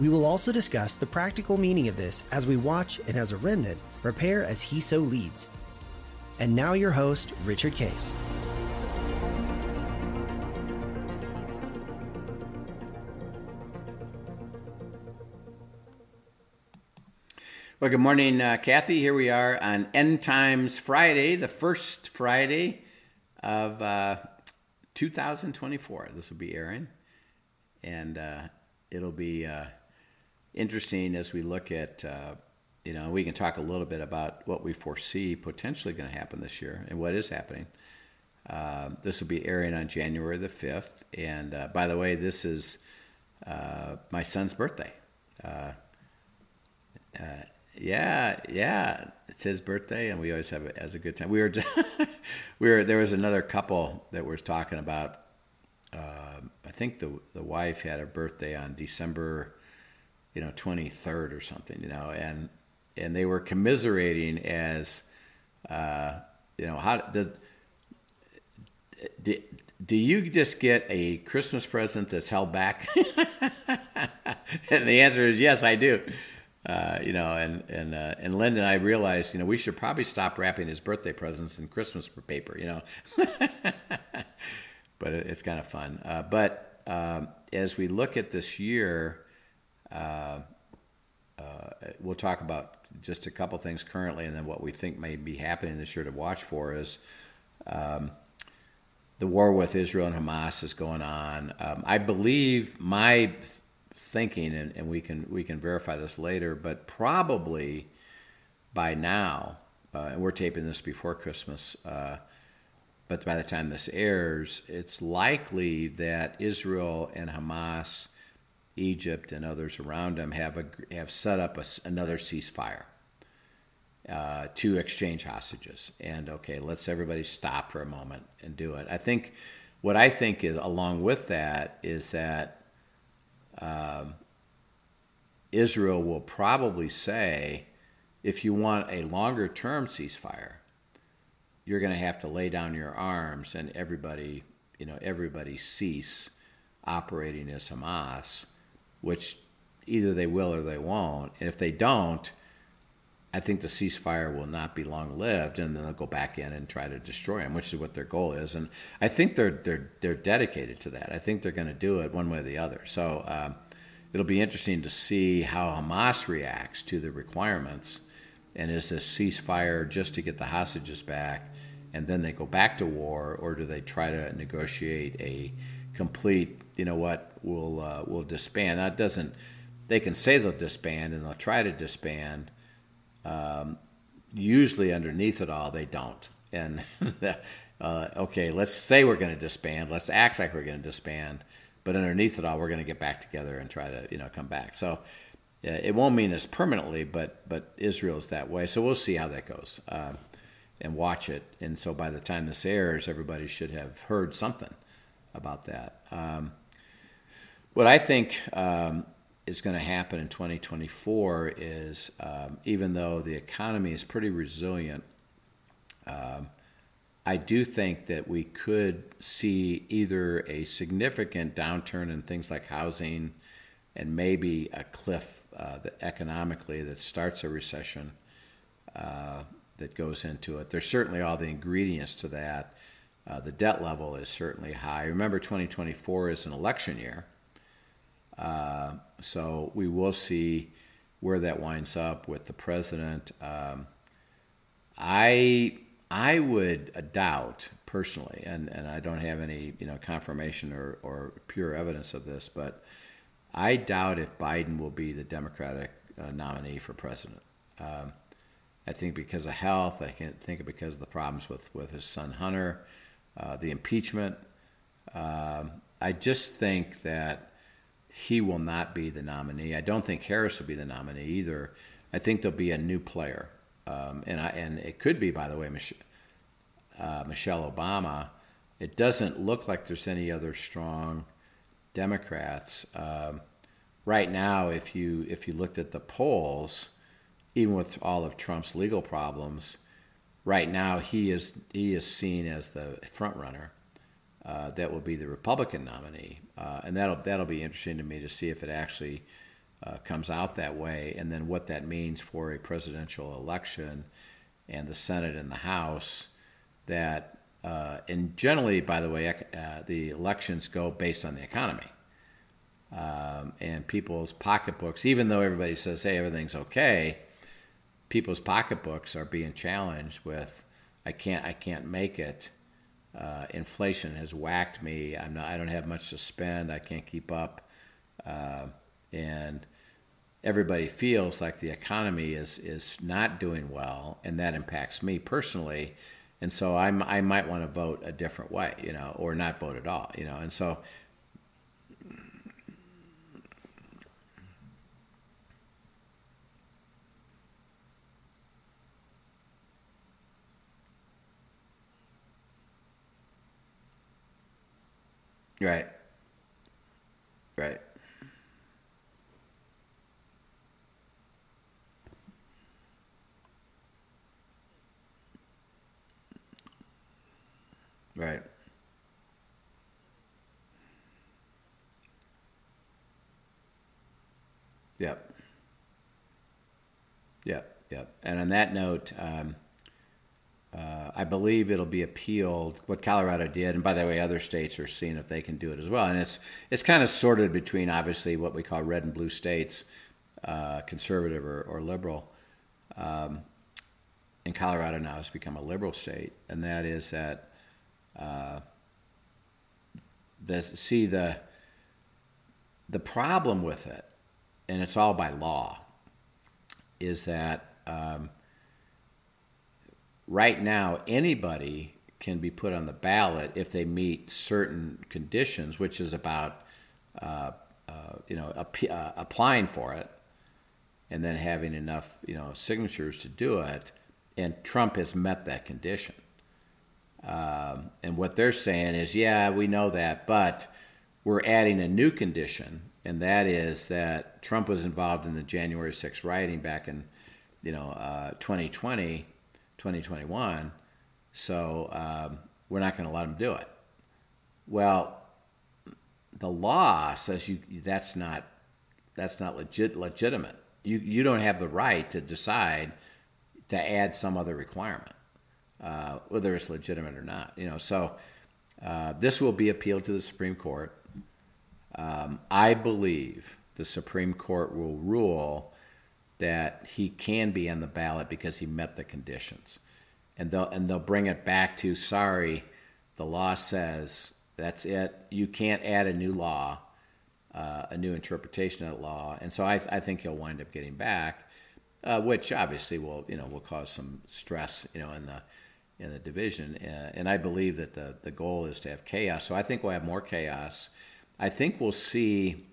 We will also discuss the practical meaning of this as we watch and as a remnant prepare as he so leads. And now, your host, Richard Case. Well, good morning, uh, Kathy. Here we are on End Times Friday, the first Friday of uh, 2024. This will be airing, and uh, it'll be uh, interesting as we look at, uh, you know, we can talk a little bit about what we foresee potentially going to happen this year and what is happening. Uh, this will be airing on January the 5th. And by the way, this is my son's birthday. Uh, yeah, yeah. It's his birthday, and we always have it as a good time. We were, we were. There was another couple that was talking about. Uh, I think the the wife had her birthday on December, you know, twenty third or something. You know, and and they were commiserating as, uh, you know, how does. Do, do you just get a Christmas present that's held back? and the answer is yes, I do. Uh, you know, and and uh, and Linda and I realized, you know, we should probably stop wrapping his birthday presents in Christmas paper, you know. but it, it's kind of fun. Uh, but um, as we look at this year, uh, uh, we'll talk about just a couple things currently, and then what we think may be happening this year to watch for is. Um, the war with Israel and Hamas is going on. Um, I believe my thinking, and, and we can we can verify this later, but probably by now, uh, and we're taping this before Christmas, uh, but by the time this airs, it's likely that Israel and Hamas, Egypt, and others around them have a, have set up a, another ceasefire. Uh, to exchange hostages. And okay, let's everybody stop for a moment and do it. I think what I think is along with that is that um, Israel will probably say, if you want a longer term ceasefire, you're going to have to lay down your arms and everybody, you know, everybody cease operating as Hamas, which either they will or they won't. And if they don't, I think the ceasefire will not be long lived, and then they'll go back in and try to destroy them, which is what their goal is. And I think they're they're they're dedicated to that. I think they're going to do it one way or the other. So um, it'll be interesting to see how Hamas reacts to the requirements, and is this ceasefire just to get the hostages back, and then they go back to war, or do they try to negotiate a complete? You know what? We'll uh, we'll disband. That doesn't. They can say they'll disband, and they'll try to disband um, usually, underneath it all, they don't. And uh, okay, let's say we're going to disband. Let's act like we're going to disband, but underneath it all, we're going to get back together and try to you know come back. So it won't mean this permanently, but but Israel's that way. So we'll see how that goes uh, and watch it. And so by the time this airs, everybody should have heard something about that. Um, what I think um, is going to happen in 2024 is um, even though the economy is pretty resilient, um, I do think that we could see either a significant downturn in things like housing and maybe a cliff uh, that economically that starts a recession uh, that goes into it. There's certainly all the ingredients to that. Uh, the debt level is certainly high. Remember, 2024 is an election year. Uh, so we will see where that winds up with the president. Um, I I would doubt personally, and, and I don't have any you know confirmation or, or pure evidence of this, but I doubt if Biden will be the Democratic uh, nominee for president. Um, I think because of health, I can think of because of the problems with, with his son Hunter, uh, the impeachment. Um, I just think that he will not be the nominee. I don't think Harris will be the nominee either. I think there'll be a new player, um, and I, and it could be, by the way, Mich- uh, Michelle Obama. It doesn't look like there's any other strong Democrats um, right now. If you if you looked at the polls, even with all of Trump's legal problems, right now he is he is seen as the front runner. Uh, that will be the Republican nominee, uh, and that'll that'll be interesting to me to see if it actually uh, comes out that way, and then what that means for a presidential election and the Senate and the House. That uh, and generally, by the way, uh, the elections go based on the economy um, and people's pocketbooks. Even though everybody says, "Hey, everything's okay," people's pocketbooks are being challenged with, "I can't, I can't make it." Uh, inflation has whacked me. I'm not. I don't have much to spend. I can't keep up, uh, and everybody feels like the economy is is not doing well, and that impacts me personally. And so I'm, I might want to vote a different way, you know, or not vote at all, you know. And so Right. Right. Right. Yep. Yep. Yep. And on that note, um, uh, I believe it'll be appealed. What Colorado did, and by the way, other states are seeing if they can do it as well. And it's it's kind of sorted between obviously what we call red and blue states, uh, conservative or, or liberal. Um, and Colorado now has become a liberal state, and that is that uh, the see the the problem with it, and it's all by law, is that um, right now anybody can be put on the ballot if they meet certain conditions, which is about uh, uh, you know ap- uh, applying for it and then having enough you know signatures to do it. And Trump has met that condition. Um, and what they're saying is, yeah, we know that, but we're adding a new condition, and that is that Trump was involved in the January 6th rioting back in, you know, 2020 uh, 2021. So um, we're not going to let them do it. Well, the law says you that's not that's not legit legitimate. You you don't have the right to decide to add some other requirement, uh, whether it's legitimate or not. You know, so uh, this will be appealed to the Supreme Court. Um, I believe the Supreme Court will rule that he can be on the ballot because he met the conditions. And they'll and they'll bring it back to sorry, the law says that's it. You can't add a new law, uh, a new interpretation of the law. And so I, I think he'll wind up getting back, uh, which obviously will you know will cause some stress you know in the in the division. Uh, and I believe that the the goal is to have chaos. So I think we'll have more chaos. I think we'll see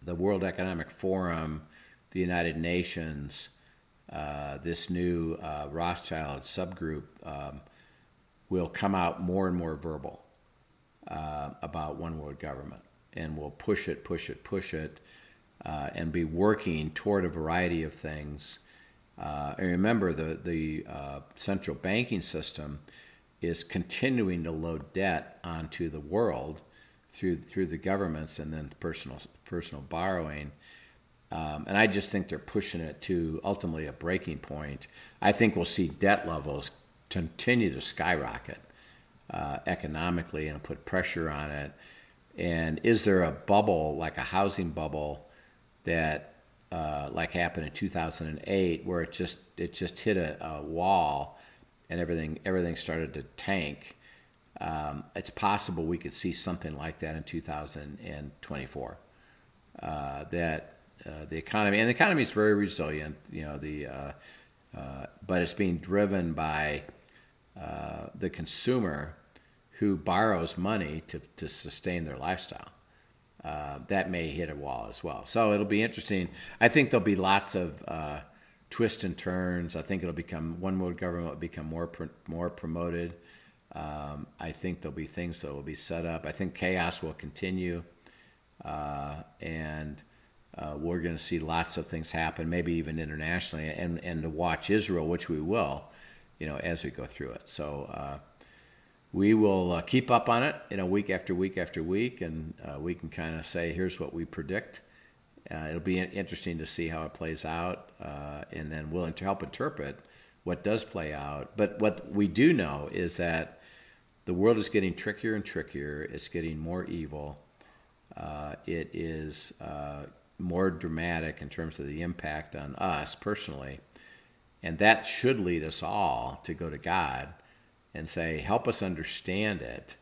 the World Economic Forum the United Nations, uh, this new uh, Rothschild subgroup um, will come out more and more verbal uh, about one world government and will push it, push it, push it, uh, and be working toward a variety of things. Uh, and remember, the, the uh, central banking system is continuing to load debt onto the world through through the governments and then personal personal borrowing. Um, and I just think they're pushing it to ultimately a breaking point. I think we'll see debt levels continue to skyrocket uh, economically and put pressure on it. And is there a bubble, like a housing bubble, that uh, like happened in 2008, where it just it just hit a, a wall and everything everything started to tank? Um, it's possible we could see something like that in 2024. Uh, that uh, the economy, and the economy is very resilient. You know, the uh, uh, but it's being driven by uh, the consumer who borrows money to, to sustain their lifestyle. uh, that may hit a wall as well. So it'll be interesting. I think there'll be lots of uh, twists and turns. I think it'll become one world government will become more more promoted. Um, I think there'll be things that will be set up. I think chaos will continue, uh, and uh, we're going to see lots of things happen, maybe even internationally, and and to watch Israel, which we will, you know, as we go through it. So uh, we will uh, keep up on it, you know, week after week after week, and uh, we can kind of say, here's what we predict. Uh, it'll be interesting to see how it plays out, uh, and then we'll help interpret what does play out. But what we do know is that the world is getting trickier and trickier. It's getting more evil. Uh, it is uh, more dramatic in terms of the impact on us personally, and that should lead us all to go to God and say, help us understand it.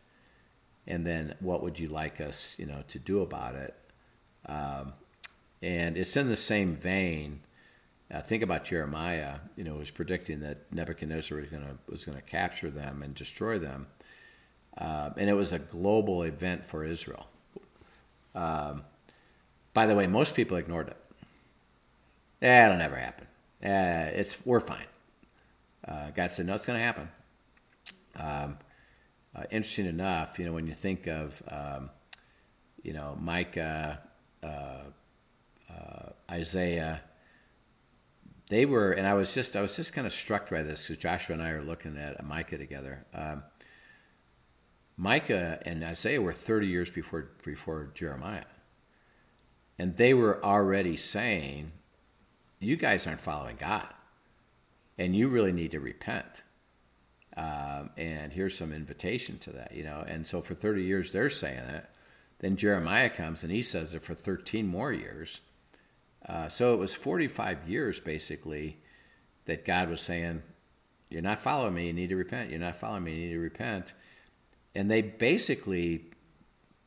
And then what would you like us, you know, to do about it? Um, and it's in the same vein. Uh, think about Jeremiah. You know, was predicting that Nebuchadnezzar was going to was going to capture them and destroy them, uh, and it was a global event for Israel. Um, by the way, most people ignored it. That'll never happen. Uh, it's we're fine. Uh, God said, no, it's going to happen. Um, uh, interesting enough, you know, when you think of, um, you know, Micah, uh, uh, Isaiah, they were, and I was just, I was just kind of struck by this because Joshua and I are looking at Micah together. Um, Micah and Isaiah were 30 years before before Jeremiah, and they were already saying, "You guys aren't following God, and you really need to repent." Um, and here's some invitation to that, you know. And so for 30 years they're saying it. Then Jeremiah comes and he says it for 13 more years. Uh, so it was 45 years basically that God was saying, You're not following me, you need to repent. You're not following me, you need to repent. And they basically,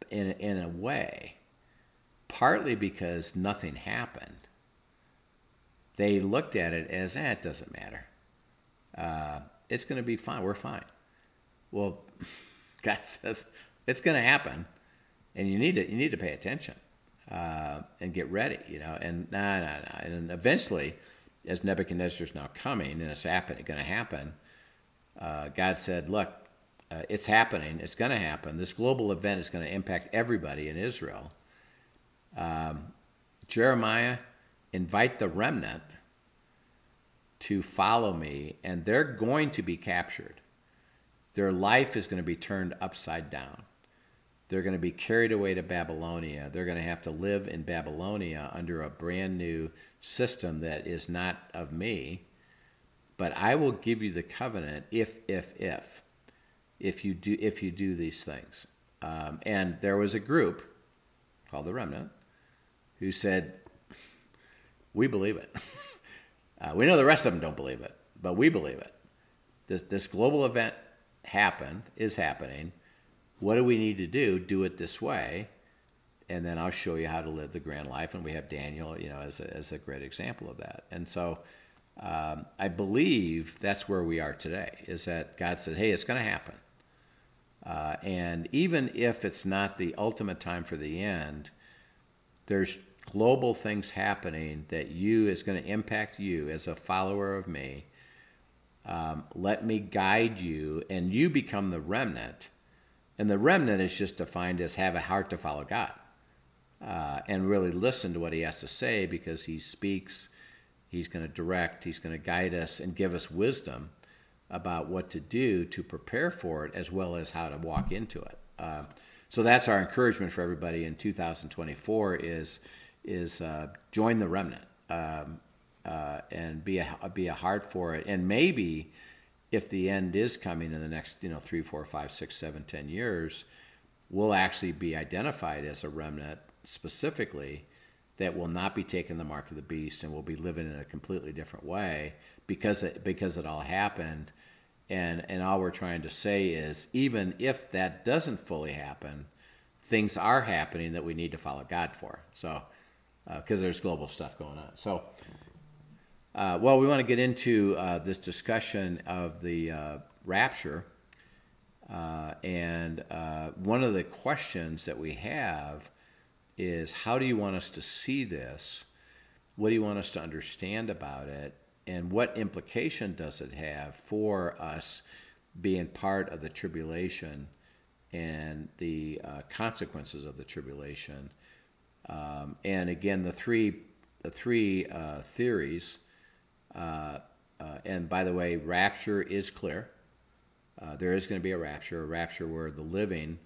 in, in a way, partly because nothing happened, they looked at it as, eh, it doesn't matter. Uh, it's going to be fine. We're fine. Well, God says it's going to happen, and you need to you need to pay attention uh, and get ready. You know, and nah, nah, nah. And eventually, as Nebuchadnezzar is now coming and it's happening, going to happen. Uh, God said, "Look, uh, it's happening. It's going to happen. This global event is going to impact everybody in Israel." Um, Jeremiah, invite the remnant to follow me, and they're going to be captured. Their life is going to be turned upside down. They're going to be carried away to Babylonia. They're going to have to live in Babylonia under a brand new system that is not of me. But I will give you the covenant if, if, if, if you do, if you do these things. Um, and there was a group called the Remnant who said, "We believe it." Uh, we know the rest of them don't believe it, but we believe it. This, this global event happened, is happening. What do we need to do? Do it this way, and then I'll show you how to live the grand life. And we have Daniel, you know, as a, as a great example of that. And so um, I believe that's where we are today. Is that God said, "Hey, it's going to happen." Uh, and even if it's not the ultimate time for the end, there's global things happening that you is going to impact you as a follower of me. Um, let me guide you, and you become the remnant. And the remnant is just defined as have a heart to follow God uh, and really listen to what He has to say because He speaks. He's going to direct. He's going to guide us and give us wisdom about what to do to prepare for it, as well as how to walk into it. Uh, so that's our encouragement for everybody in 2024 is is uh, join the remnant um, uh, and be a be a heart for it. And maybe if the end is coming in the next you know three, four, five, six, seven, ten years, we'll actually be identified as a remnant specifically that will not be taking the mark of the beast and will be living in a completely different way because it, because it all happened. And, and all we're trying to say is even if that doesn't fully happen, things are happening that we need to follow God for. So because uh, there's global stuff going on. So, uh, well, we want to get into uh, this discussion of the uh, rapture. Uh, and uh, one of the questions that we have is how do you want us to see this? What do you want us to understand about it? And what implication does it have for us being part of the tribulation and the consequences of the tribulation? Um, and again, the three the three uh, theories. Uh, uh and by the way, rapture is clear. Uh, there is going to be a rapture, a rapture where the living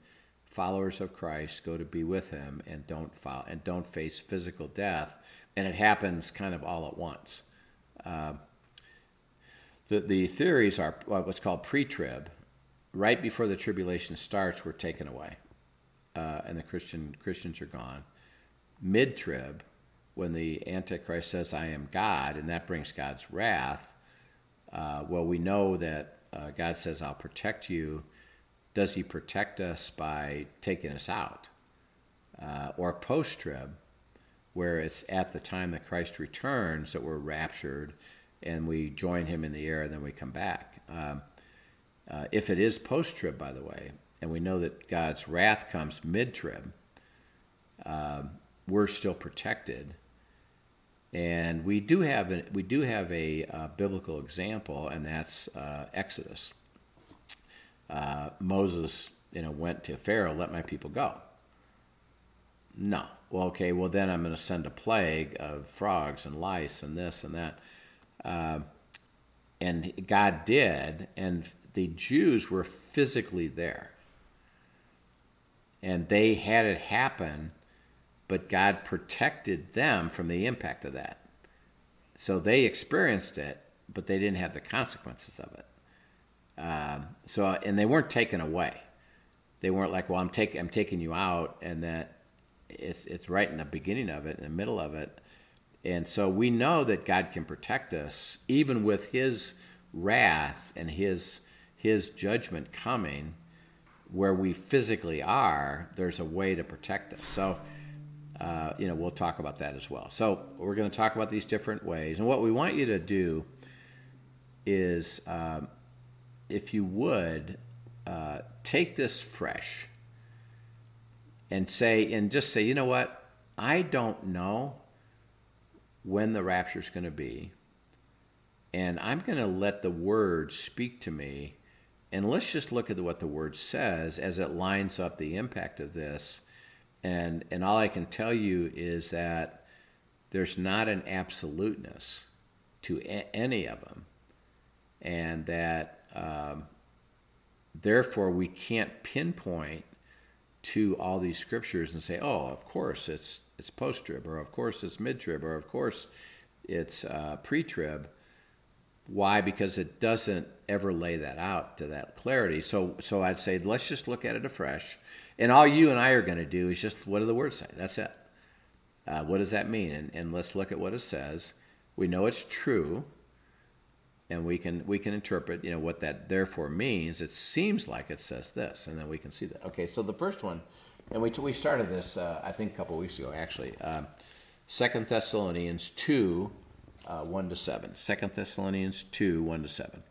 followers of Christ go to be with Him and don't follow, and don't face physical death, and it happens kind of all at once. Uh, the the theories are what's called pre-trib. Right before the tribulation starts, we're taken away, uh, and the Christian Christians are gone. Mid-trib, when the Antichrist says, "I am God," and that brings God's wrath. Uh, well, we know that uh, God says, "I'll protect you." Does He protect us by taking us out, uh, or post-trib, where it's at the time that Christ returns that we're raptured, and we join Him in the air, and then we come back. Um, uh, if it is post-trib, by the way, and we know that God's wrath comes mid-trib, um, we're still protected and we do have a, we do have a uh, biblical example, and that's uh, Exodus. Uh, Moses, you know, went to Pharaoh, "Let my people go." No. Well, okay. Well, then I'm going to send a plague of frogs and lice and this and that. Uh, and God did, and the Jews were physically there, and they had it happen but God protected them from the impact of that. So they experienced it, but they didn't have the consequences of it. Um, so and they weren't taken away. They weren't like, well, I'm taking I'm taking you out, and that it's it's right in the beginning of it, in the middle of it, and so we know that God can protect us even with His wrath and His His judgment coming, where we physically are. There's a way to protect us. So uh, you know, we'll talk about that as well. So we're going to talk about these different ways, and what we want you to do is, um, if you would, uh, take this fresh and say, and just say, you know what, I don't know when the rapture is going to be, and I'm going to let the word speak to me. And let's just look at what the word says as it lines up the impact of this and and all I can tell you is that there's not an absoluteness to a- any of them, and that um, therefore we can't pinpoint to all these scriptures and say, oh, of course it's it's post trib, or of course it's mid trib, or of course it's uh, pre trib. Why? Because it doesn't ever lay that out to that clarity. So so I'd say let's just look at it afresh and all you and I are going to do is just what do the words say? That's it. Uh, what does that mean? And, and let's look at what it says. We know it's true, and we can we can interpret you know what that therefore means. It seems like it says this, and then we can see that. Okay, so the first one, and we we started this uh, I think a couple weeks ago actually. Um, Second Thessalonians two, uh, one to seven. Second Thessalonians two, one to seven.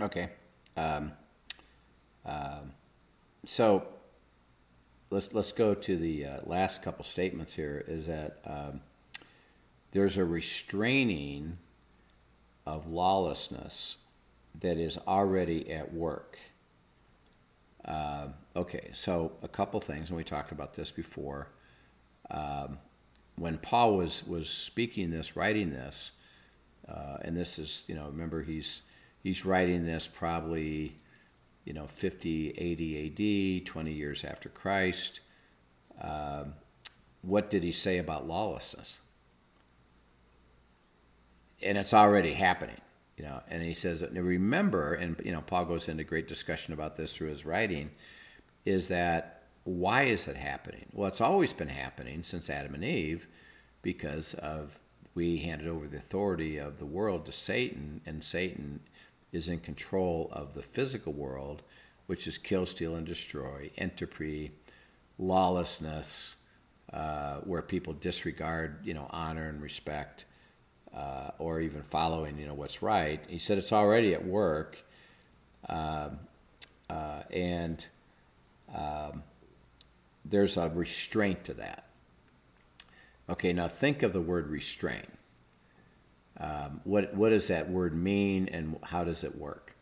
Okay. Um, um, so let's let's go to the uh, last couple statements here. Is that um, there's a restraining of lawlessness that is already at work. Uh, okay, so a couple things, and we talked about this before. Um, when Paul was was speaking this, writing this, uh, and this is you know remember he's he's writing this probably you know, 50, 80 AD, 20 years after Christ. Um, what did he say about lawlessness? And it's already happening, you know. And he says, remember, and you know, Paul goes into great discussion about this through his writing, is that why is it happening? Well, it's always been happening since Adam and Eve, because of we handed over the authority of the world to Satan, and Satan is in control of the physical world, which is kill, steal, and destroy, entropy, lawlessness, uh, where people disregard, you know, honor and respect, uh, or even following, you know, what's right. He said it's already at work, um, uh, and um, there's a restraint to that. Okay, now think of the word restraint. Um, what what does that word mean, and how does it work?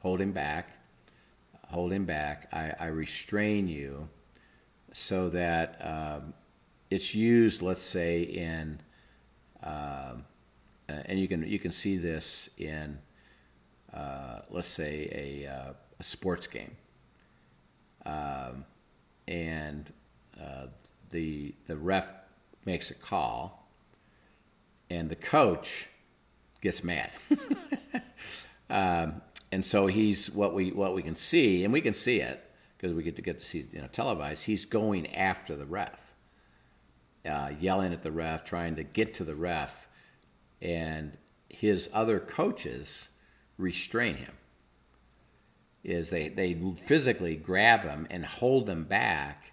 Holding back, holding back. I, I restrain you, so that um, it's used. Let's say in, um, and you can you can see this in, uh, let's say a, uh, a sports game, um, and uh, the the ref makes a call and the coach gets mad. um, and so he's what we what we can see, and we can see it because we get to get to see you know televised. He's going after the ref, uh, yelling at the ref, trying to get to the ref, and his other coaches restrain him. Is they they physically grab him and hold him back,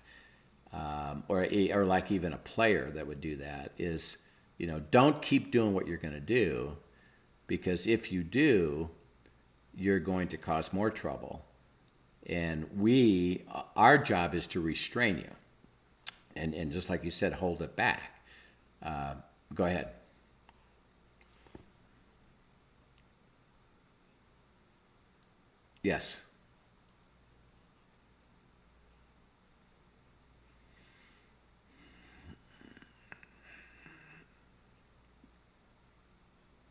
um, or or like even a player that would do that is you know, don't keep doing what you're going to do because if you do, you're going to cause more trouble. And we, our job is to restrain you. And, and just like you said, hold it back. Uh, go ahead. Yes.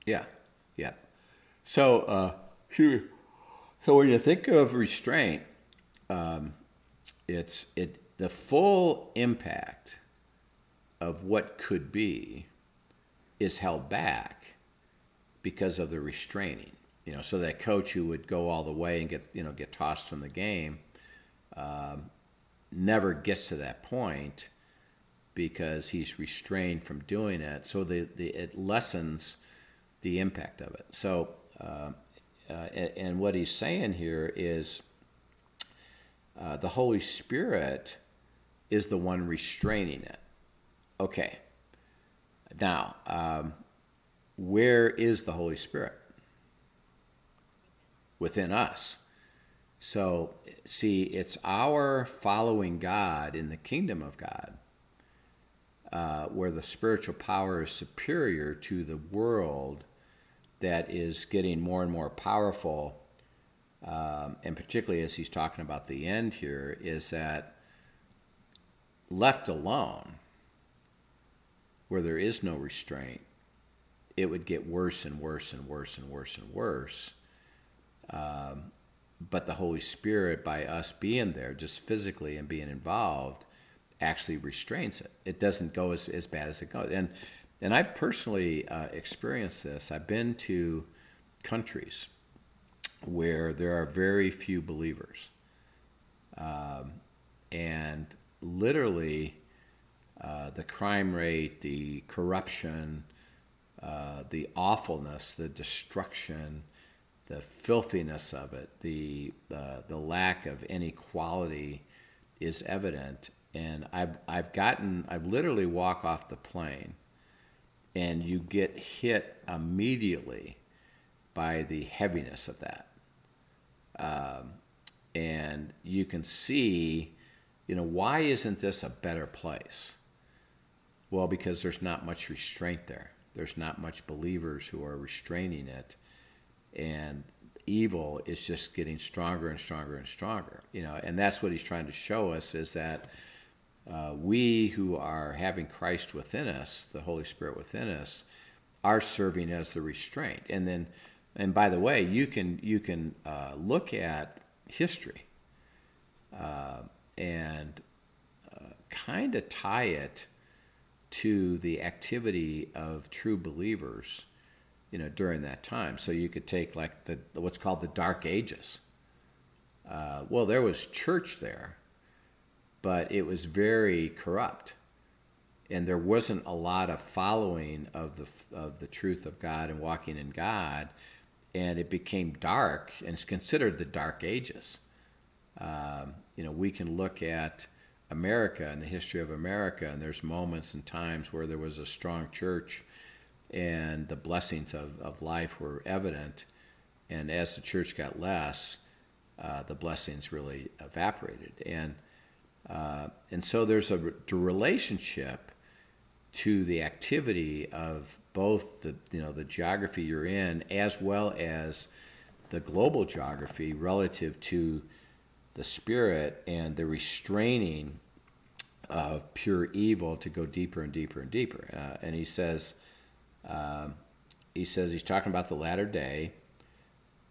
Yeah, yeah. So, uh, so when you think of restraint, um, it's it the full impact of what could be is held back because of the restraining. You know, so that coach who would go all the way and get you know get tossed from the game um, never gets to that point because he's restrained from doing it. So the, the it lessens the impact of it. So, uh, uh, and what he's saying here is uh, the Holy Spirit is the one restraining it. Okay. Now, um, where is the Holy Spirit? Within us. So, see, it's our following God in the kingdom of God uh, where the spiritual power is superior to the world that is getting more and more powerful, um, and particularly as he's talking about the end here, is that left alone, where there is no restraint, it would get worse and worse and worse and worse and worse. Um, but the Holy Spirit, by us being there, just physically and being involved, actually restrains it. It doesn't go as, as bad as it goes. And and I've personally uh, experienced this. I've been to countries where there are very few believers. Um, and literally, uh, the crime rate, the corruption, uh, the awfulness, the destruction, the filthiness of it, the, the lack of any quality is evident. And I've, I've gotten, I've literally walk off the plane and you get hit immediately by the heaviness of that. Um, and you can see, you know, why isn't this a better place? Well, because there's not much restraint there. There's not much believers who are restraining it. And evil is just getting stronger and stronger and stronger, you know, and that's what he's trying to show us is that uh, we who are having Christ within us, the Holy Spirit within us, are serving as the restraint. And then And by the way, you can you can uh, look at history uh, and uh, kind of tie it to the activity of true believers, you know, during that time. So you could take like the what's called the Dark Ages. Uh, well, there was church there, but it was very corrupt, and there wasn't a lot of following of the of the truth of God and walking in God, and it became dark, and it's considered the Dark Ages. Um, you know, we can look at America and the history of America, and there's moments and times where there was a strong church and the blessings of, of life were evident. And as the church got less, uh, the blessings really evaporated. And, uh, and so there's a, relationship to the activity of both the, you know, the geography you're in as well as the global geography relative to the spirit and the restraining of pure evil to go deeper and deeper and deeper. Uh, and he says, um, he says he's talking about the latter day,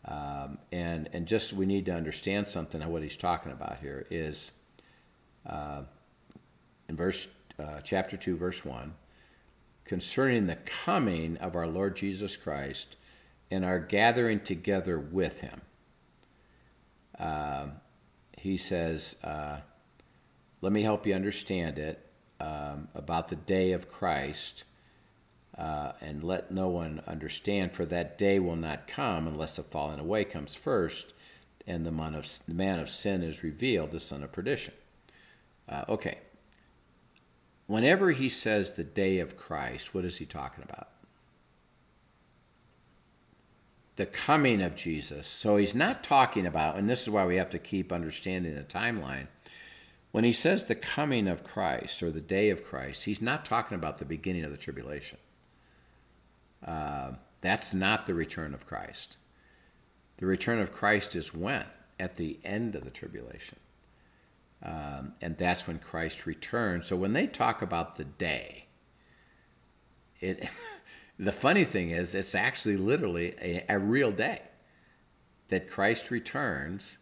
um, and and just we need to understand something of what he's talking about here is uh, in verse uh, chapter two, verse one, concerning the coming of our Lord Jesus Christ and our gathering together with Him. Um, he says, uh, let me help you understand it um, about the day of Christ. Uh, and let no one understand, for that day will not come unless the falling away comes first, and the man of, the man of sin is revealed, the son of perdition. Uh, okay. Whenever he says the day of Christ, what is he talking about? the coming of Jesus. So he's not talking about, and this is why we have to keep understanding the timeline. When he says the coming of Christ or the day of Christ, he's not talking about the beginning of the tribulation. Uh, that's not the return of Christ. The return of Christ is when? At the end of the tribulation. Um, and that's when Christ returns. So when they talk about the day, it The funny thing is, it's actually literally a, a real day that Christ returns.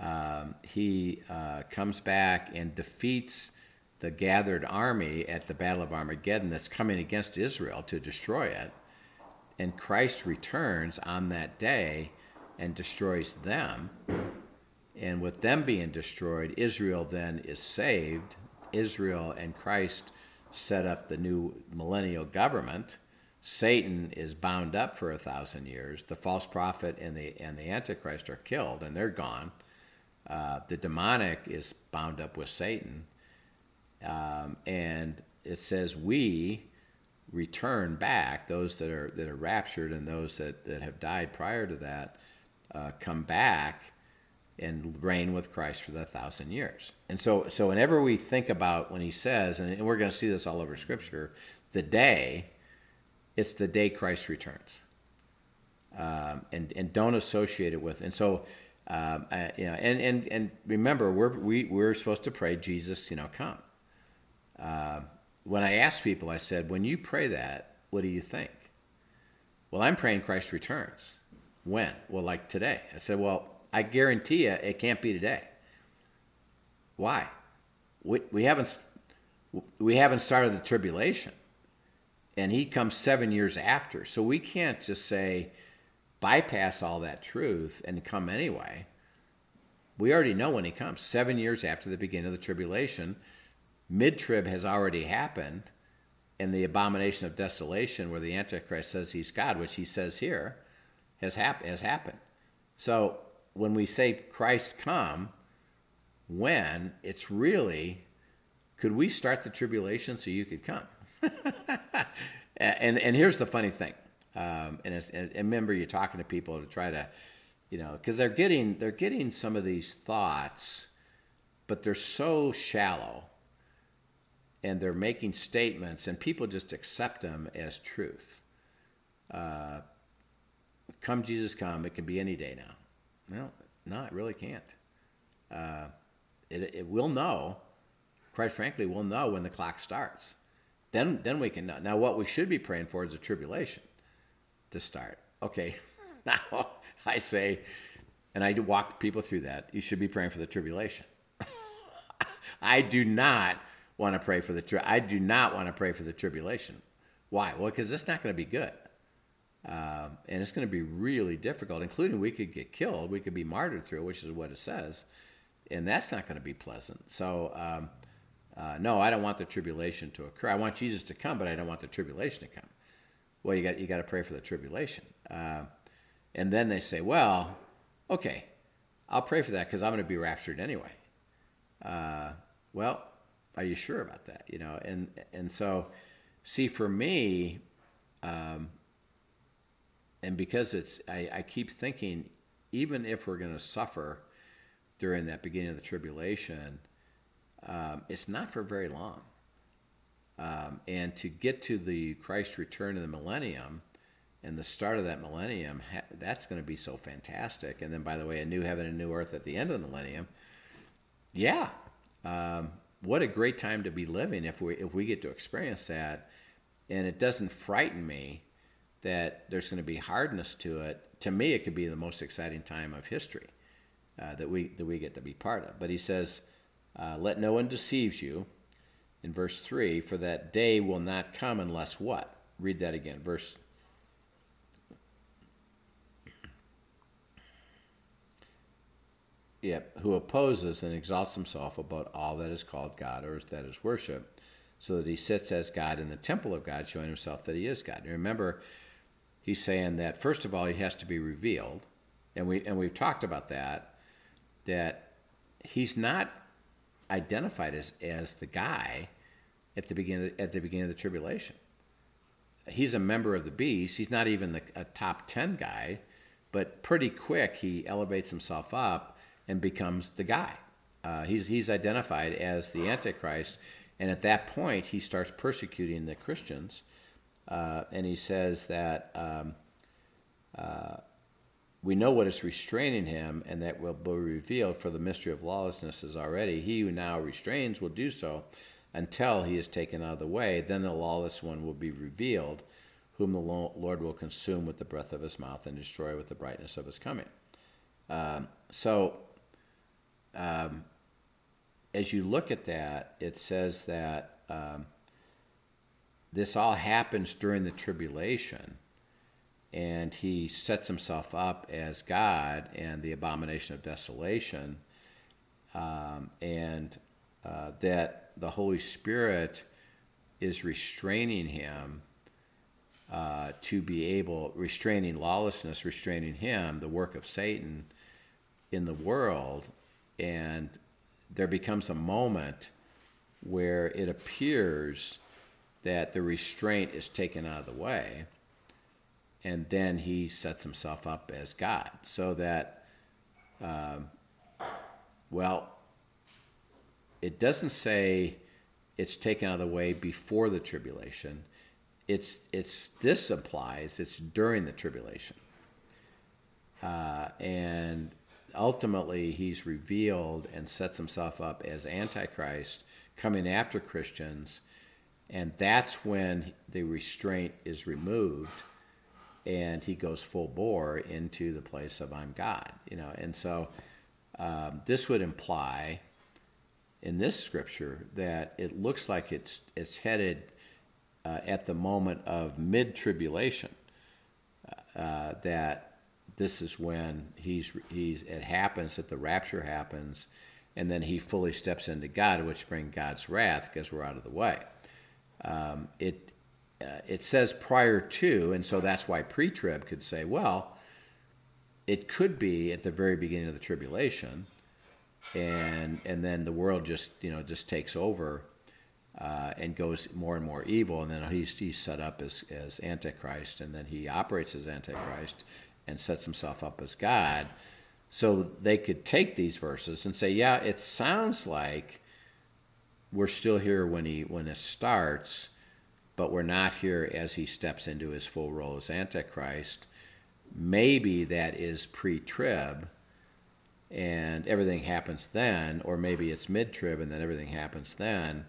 Um, he uh, comes back and defeats the gathered army at the Battle of Armageddon that's coming against Israel to destroy it. And Christ returns on that day and destroys them. And with them being destroyed, Israel then is saved. Israel and Christ set up the new millennial government Satan is bound up for a thousand years. The false prophet and the and the antichrist are killed, and they're gone. Uh, the demonic is bound up with Satan, um, and it says we return back. Those that are that are raptured and those that, that have died prior to that uh, come back and reign with Christ for the thousand years. And so, so whenever we think about when he says, and we're going to see this all over Scripture, the day it's the day Christ returns. Um, and and don't associate it with. And so, um, you know, and and and remember, we're we, we're supposed to pray, Jesus, you know, come. Uh, when I asked people, I said, when you pray that, what do you think? Well, I'm praying Christ returns. When? Well, like today. I said, well, I guarantee you, it can't be today. Why? We, we haven't we haven't started the tribulation and he comes seven years after. So we can't just say, bypass all that truth and come anyway. We already know when he comes, seven years after the beginning of the tribulation. Mid trib has already happened, and the abomination of desolation, where the Antichrist says he's God, which he says here, has, hap- has happened. So when we say Christ come, when it's really, could we start the tribulation so you could come? and and here's the funny thing, um, and, and remember you're talking to people to try to, you know, because they're getting they're getting some of these thoughts, but they're so shallow, and they're making statements, and people just accept them as truth. Uh, come Jesus, come! It can be any day now. Well, no, it really can't. Uh, it, it will know. Quite frankly, we'll know when the clock starts then then we can know. Now, what we should be praying for is a tribulation to start. Okay, now I say, and I walk people through that. You should be praying for the tribulation. I do not want to pray for the. Tri- I do not want to pray for the tribulation. Why? Well, because it's not going to be good, um, and it's going to be really difficult. Including we could get killed, we could be martyred through, which is what it says, and that's not going to be pleasant. So. Um, uh, no, I don't want the tribulation to occur. I want Jesus to come, but I don't want the tribulation to come. Well, you got you got to pray for the tribulation. Uh, and then they say, well, okay, I'll pray for that because I'm going to be raptured anyway. Uh, well, are you sure about that? You know, and and so, see, for me, um, and because it's, I, I keep thinking, even if we're going to suffer during that beginning of the tribulation, um, it's not for very long. Um, and to get to the Christ return in the millennium and the start of that millennium, that's going to be so fantastic. And then, by the way, a new heaven and new earth at the end of the millennium. Yeah, um, what a great time to be living if we if we get to experience that. And it doesn't frighten me that there's going to be hardness to it. To me, it could be the most exciting time of history uh, that we that we get to be part of. But he says, uh, "Let no one deceive you." in verse 3 for that day will not come unless what? Read that again. Verse Yep, who opposes and exalts himself above all that is called God or that is worship, so that he sits as God in the temple of God, showing himself that he is God. And remember, he's saying that first of all, he has to be revealed, and we and we've talked about that, that he's not identified as as the guy at the beginning at the beginning of the tribulation. He's a member of the beast. He's not even the, a top ten guy, but pretty quick he elevates himself up and becomes the guy. Uh, he's he's identified as the Antichrist, and at that point he starts persecuting the Christians, uh, and he says that. Um, uh, we know what is restraining him, and that will be revealed, for the mystery of lawlessness is already. He who now restrains will do so until he is taken out of the way. Then the lawless one will be revealed, whom the Lord will consume with the breath of his mouth and destroy with the brightness of his coming. Um, so, um, as you look at that, it says that um, this all happens during the tribulation, and he sets himself up as God and the abomination of desolation, um, and uh, that the Holy Spirit is restraining him uh, to be able, restraining lawlessness, restraining him, the work of Satan in the world. And there becomes a moment where it appears that the restraint is taken out of the way. And then he sets himself up as God. So that, um, well, it doesn't say it's taken out of the way before the tribulation. It's it's this applies. It's during the tribulation, uh, and ultimately he's revealed and sets himself up as antichrist, coming after Christians, and that's when the restraint is removed, and he goes full bore into the place of I'm God. You know, and so um, this would imply in this scripture that it looks like it's it's headed uh, at the moment of mid tribulation. Uh, that this is when he's he's it happens that the rapture happens, and then he fully steps into God, which brings God's wrath because we're out of the way. Um, it uh, it says prior to, and so that's why pre-trib could say, well, it could be at the very beginning of the tribulation and and then the world just you know just takes over uh, and goes more and more evil, and then he's he's set up as as antichrist, and then he operates as antichrist and sets himself up as God. So they could take these verses and say, yeah, it sounds like we're still here when he when it starts, but we're not here as he steps into his full role as antichrist. Maybe that is pre-trib and everything happens then, or maybe it's mid trib and then everything happens then,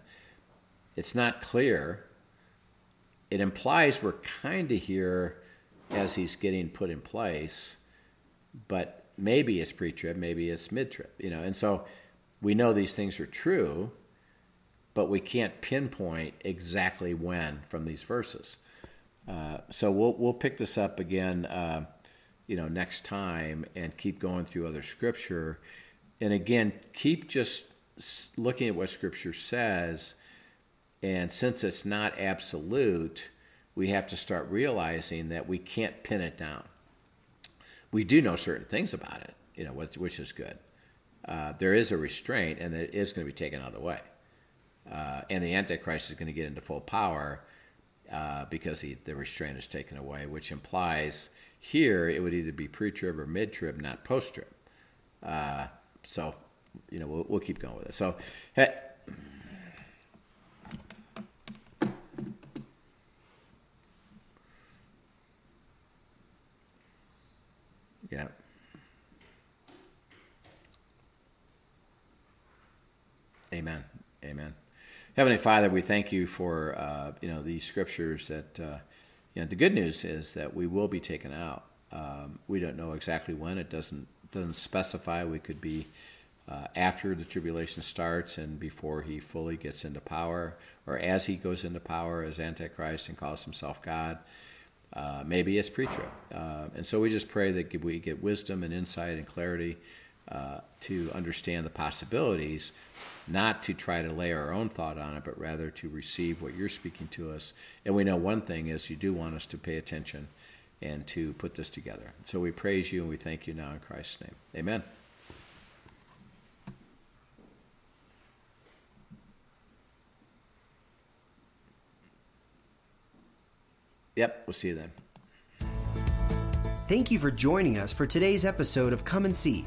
it's not clear. It implies we're kind of here as he's getting put in place, but maybe it's pre-trib, maybe it's mid-trib, you know. And so we know these things are true, but we can't pinpoint exactly when from these verses. Uh, so we'll we'll pick this up again, uh, you know, next time and keep going through other scripture, and again keep just looking at what scripture says, and since it's not absolute, we have to start realizing that we can't pin it down. We do know certain things about it, you know, which is good. Uh, there is a restraint, and it is going to be taken out of the way. Uh, and the Antichrist is going to get into full power uh, because he, the restraint is taken away, which implies here it would either be pre-trib or mid-trib, not post-trib. Uh, so, you know, we'll, we'll, keep going with it. So, hey, yeah. Amen. Amen. Heavenly Father, we thank you for uh, you know these scriptures. That uh, you know the good news is that we will be taken out. Um, we don't know exactly when. It doesn't doesn't specify. We could be uh, after the tribulation starts and before he fully gets into power, or as he goes into power as Antichrist and calls himself God. Uh, maybe it's pre-trib, uh, and so we just pray that we get wisdom and insight and clarity uh, to understand the possibilities, not to try to lay our own thought on it, but rather to receive what you're speaking to us. And we know one thing is you do want us to pay attention and to put this together. So we praise you and we thank you now in Christ's name. Amen. Yep, we'll see you then. Thank you for joining us for today's episode of Come and See